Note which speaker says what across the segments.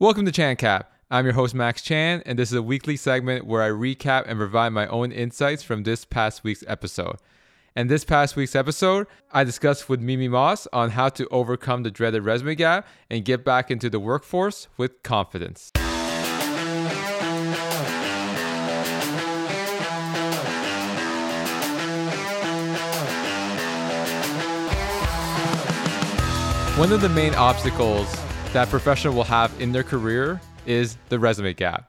Speaker 1: Welcome to Chan Cap. I'm your host, Max Chan, and this is a weekly segment where I recap and provide my own insights from this past week's episode. And this past week's episode, I discussed with Mimi Moss on how to overcome the dreaded resume gap and get back into the workforce with confidence. One of the main obstacles that professional will have in their career is the resume gap.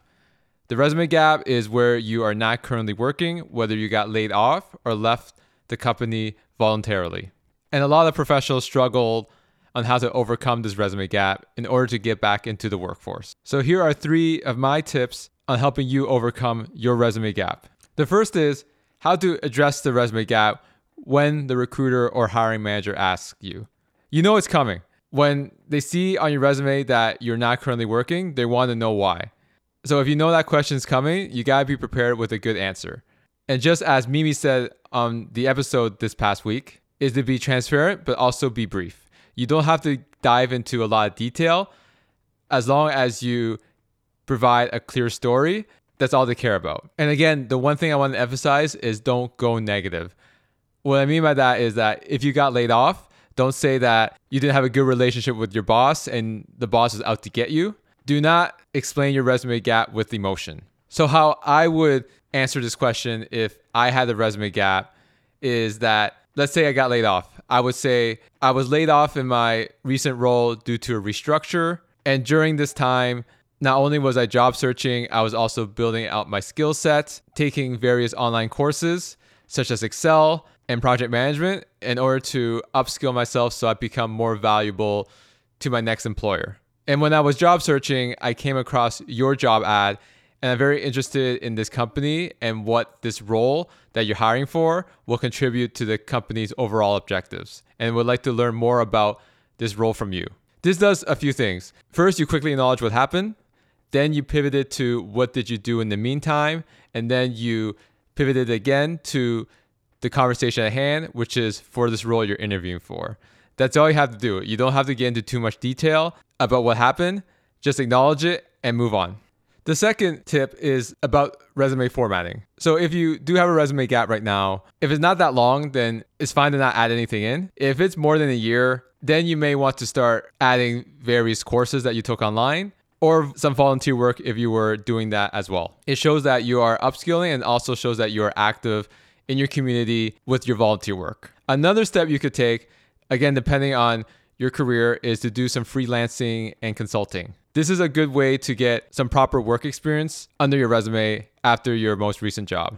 Speaker 1: The resume gap is where you are not currently working, whether you got laid off or left the company voluntarily. And a lot of professionals struggle on how to overcome this resume gap in order to get back into the workforce. So here are three of my tips on helping you overcome your resume gap. The first is how to address the resume gap when the recruiter or hiring manager asks you. You know it's coming when they see on your resume that you're not currently working, they want to know why. So if you know that question is coming, you gotta be prepared with a good answer. And just as Mimi said on the episode this past week, is to be transparent but also be brief. You don't have to dive into a lot of detail as long as you provide a clear story. That's all they care about. And again, the one thing I want to emphasize is don't go negative. What I mean by that is that if you got laid off, don't say that you didn't have a good relationship with your boss and the boss is out to get you. Do not explain your resume gap with emotion. So, how I would answer this question if I had a resume gap is that let's say I got laid off. I would say I was laid off in my recent role due to a restructure. And during this time, not only was I job searching, I was also building out my skill set, taking various online courses such as Excel, and project management in order to upskill myself so I become more valuable to my next employer. And when I was job searching, I came across your job ad and I'm very interested in this company and what this role that you're hiring for will contribute to the company's overall objectives and would like to learn more about this role from you. This does a few things. First, you quickly acknowledge what happened. Then you pivoted to what did you do in the meantime, and then you pivoted again to the conversation at hand, which is for this role you're interviewing for. That's all you have to do. You don't have to get into too much detail about what happened. Just acknowledge it and move on. The second tip is about resume formatting. So if you do have a resume gap right now, if it's not that long, then it's fine to not add anything in. If it's more than a year, then you may want to start adding various courses that you took online or some volunteer work if you were doing that as well. It shows that you are upskilling and also shows that you are active in your community with your volunteer work. Another step you could take, again, depending on your career, is to do some freelancing and consulting. This is a good way to get some proper work experience under your resume after your most recent job.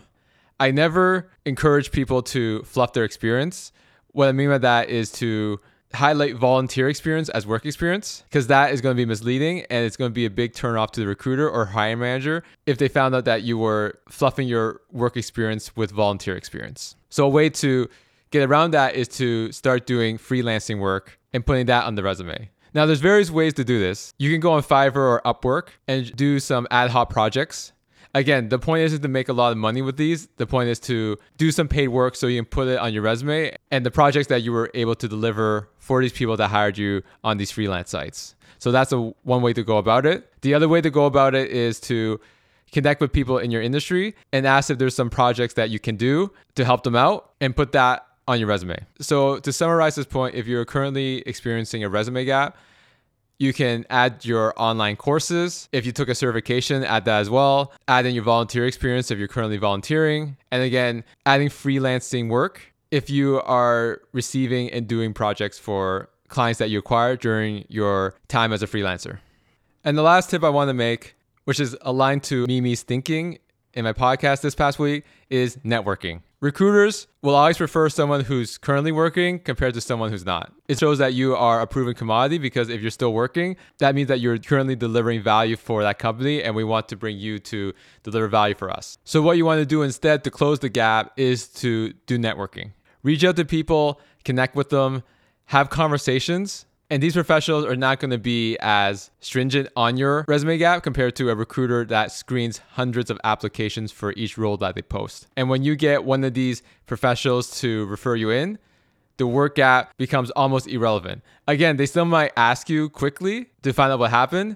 Speaker 1: I never encourage people to fluff their experience. What I mean by that is to highlight volunteer experience as work experience because that is going to be misleading and it's going to be a big turn off to the recruiter or hiring manager if they found out that you were fluffing your work experience with volunteer experience. So a way to get around that is to start doing freelancing work and putting that on the resume. Now there's various ways to do this. You can go on Fiverr or Upwork and do some ad hoc projects again, the point isn't to make a lot of money with these. The point is to do some paid work so you can put it on your resume and the projects that you were able to deliver for these people that hired you on these freelance sites. So that's a one way to go about it. The other way to go about it is to connect with people in your industry and ask if there's some projects that you can do to help them out and put that on your resume. So to summarize this point, if you're currently experiencing a resume gap, you can add your online courses. If you took a certification, add that as well. Add in your volunteer experience if you're currently volunteering. And again, adding freelancing work if you are receiving and doing projects for clients that you acquire during your time as a freelancer. And the last tip I want to make, which is aligned to Mimi's thinking in my podcast this past week, is networking. Recruiters will always prefer someone who's currently working compared to someone who's not. It shows that you are a proven commodity because if you're still working, that means that you're currently delivering value for that company and we want to bring you to deliver value for us. So, what you want to do instead to close the gap is to do networking. Reach out to people, connect with them, have conversations and these professionals are not going to be as stringent on your resume gap compared to a recruiter that screens hundreds of applications for each role that they post. And when you get one of these professionals to refer you in, the work gap becomes almost irrelevant. Again, they still might ask you quickly to find out what happened,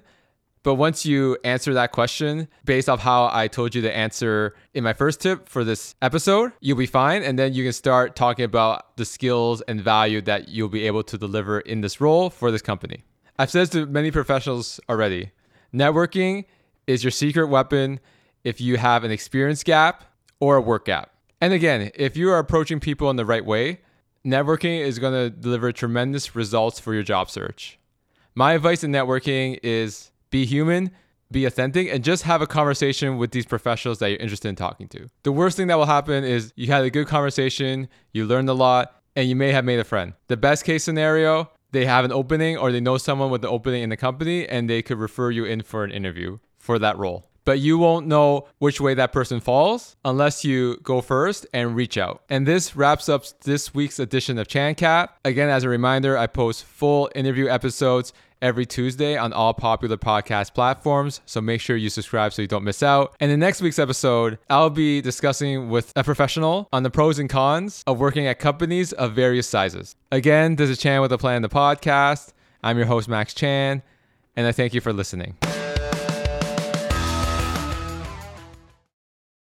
Speaker 1: But once you answer that question based off how I told you to answer in my first tip for this episode, you'll be fine. And then you can start talking about the skills and value that you'll be able to deliver in this role for this company. I've said this to many professionals already. Networking is your secret weapon if you have an experience gap or a work gap. And again, if you are approaching people in the right way, networking is going to deliver tremendous results for your job search. My advice in networking is be human, be authentic, and just have a conversation with these professionals that you're interested in talking to. The worst thing that will happen is you had a good conversation, you learned a lot, and you may have made a friend. The best case scenario, they have an opening or they know someone with an opening in the company and they could refer you in for an interview for that role. But you won't know which way that person falls unless you go first and reach out. And this wraps up this week's edition of ChanCap. Again, as a reminder, I post full interview episodes every Tuesday on all popular podcast platforms. So make sure you subscribe so you don't miss out. And in next week's episode, I'll be discussing with a professional on the pros and cons of working at companies of various sizes. Again, this is Chan with a Plan, the podcast. I'm your host, Max Chan, and I thank you for listening.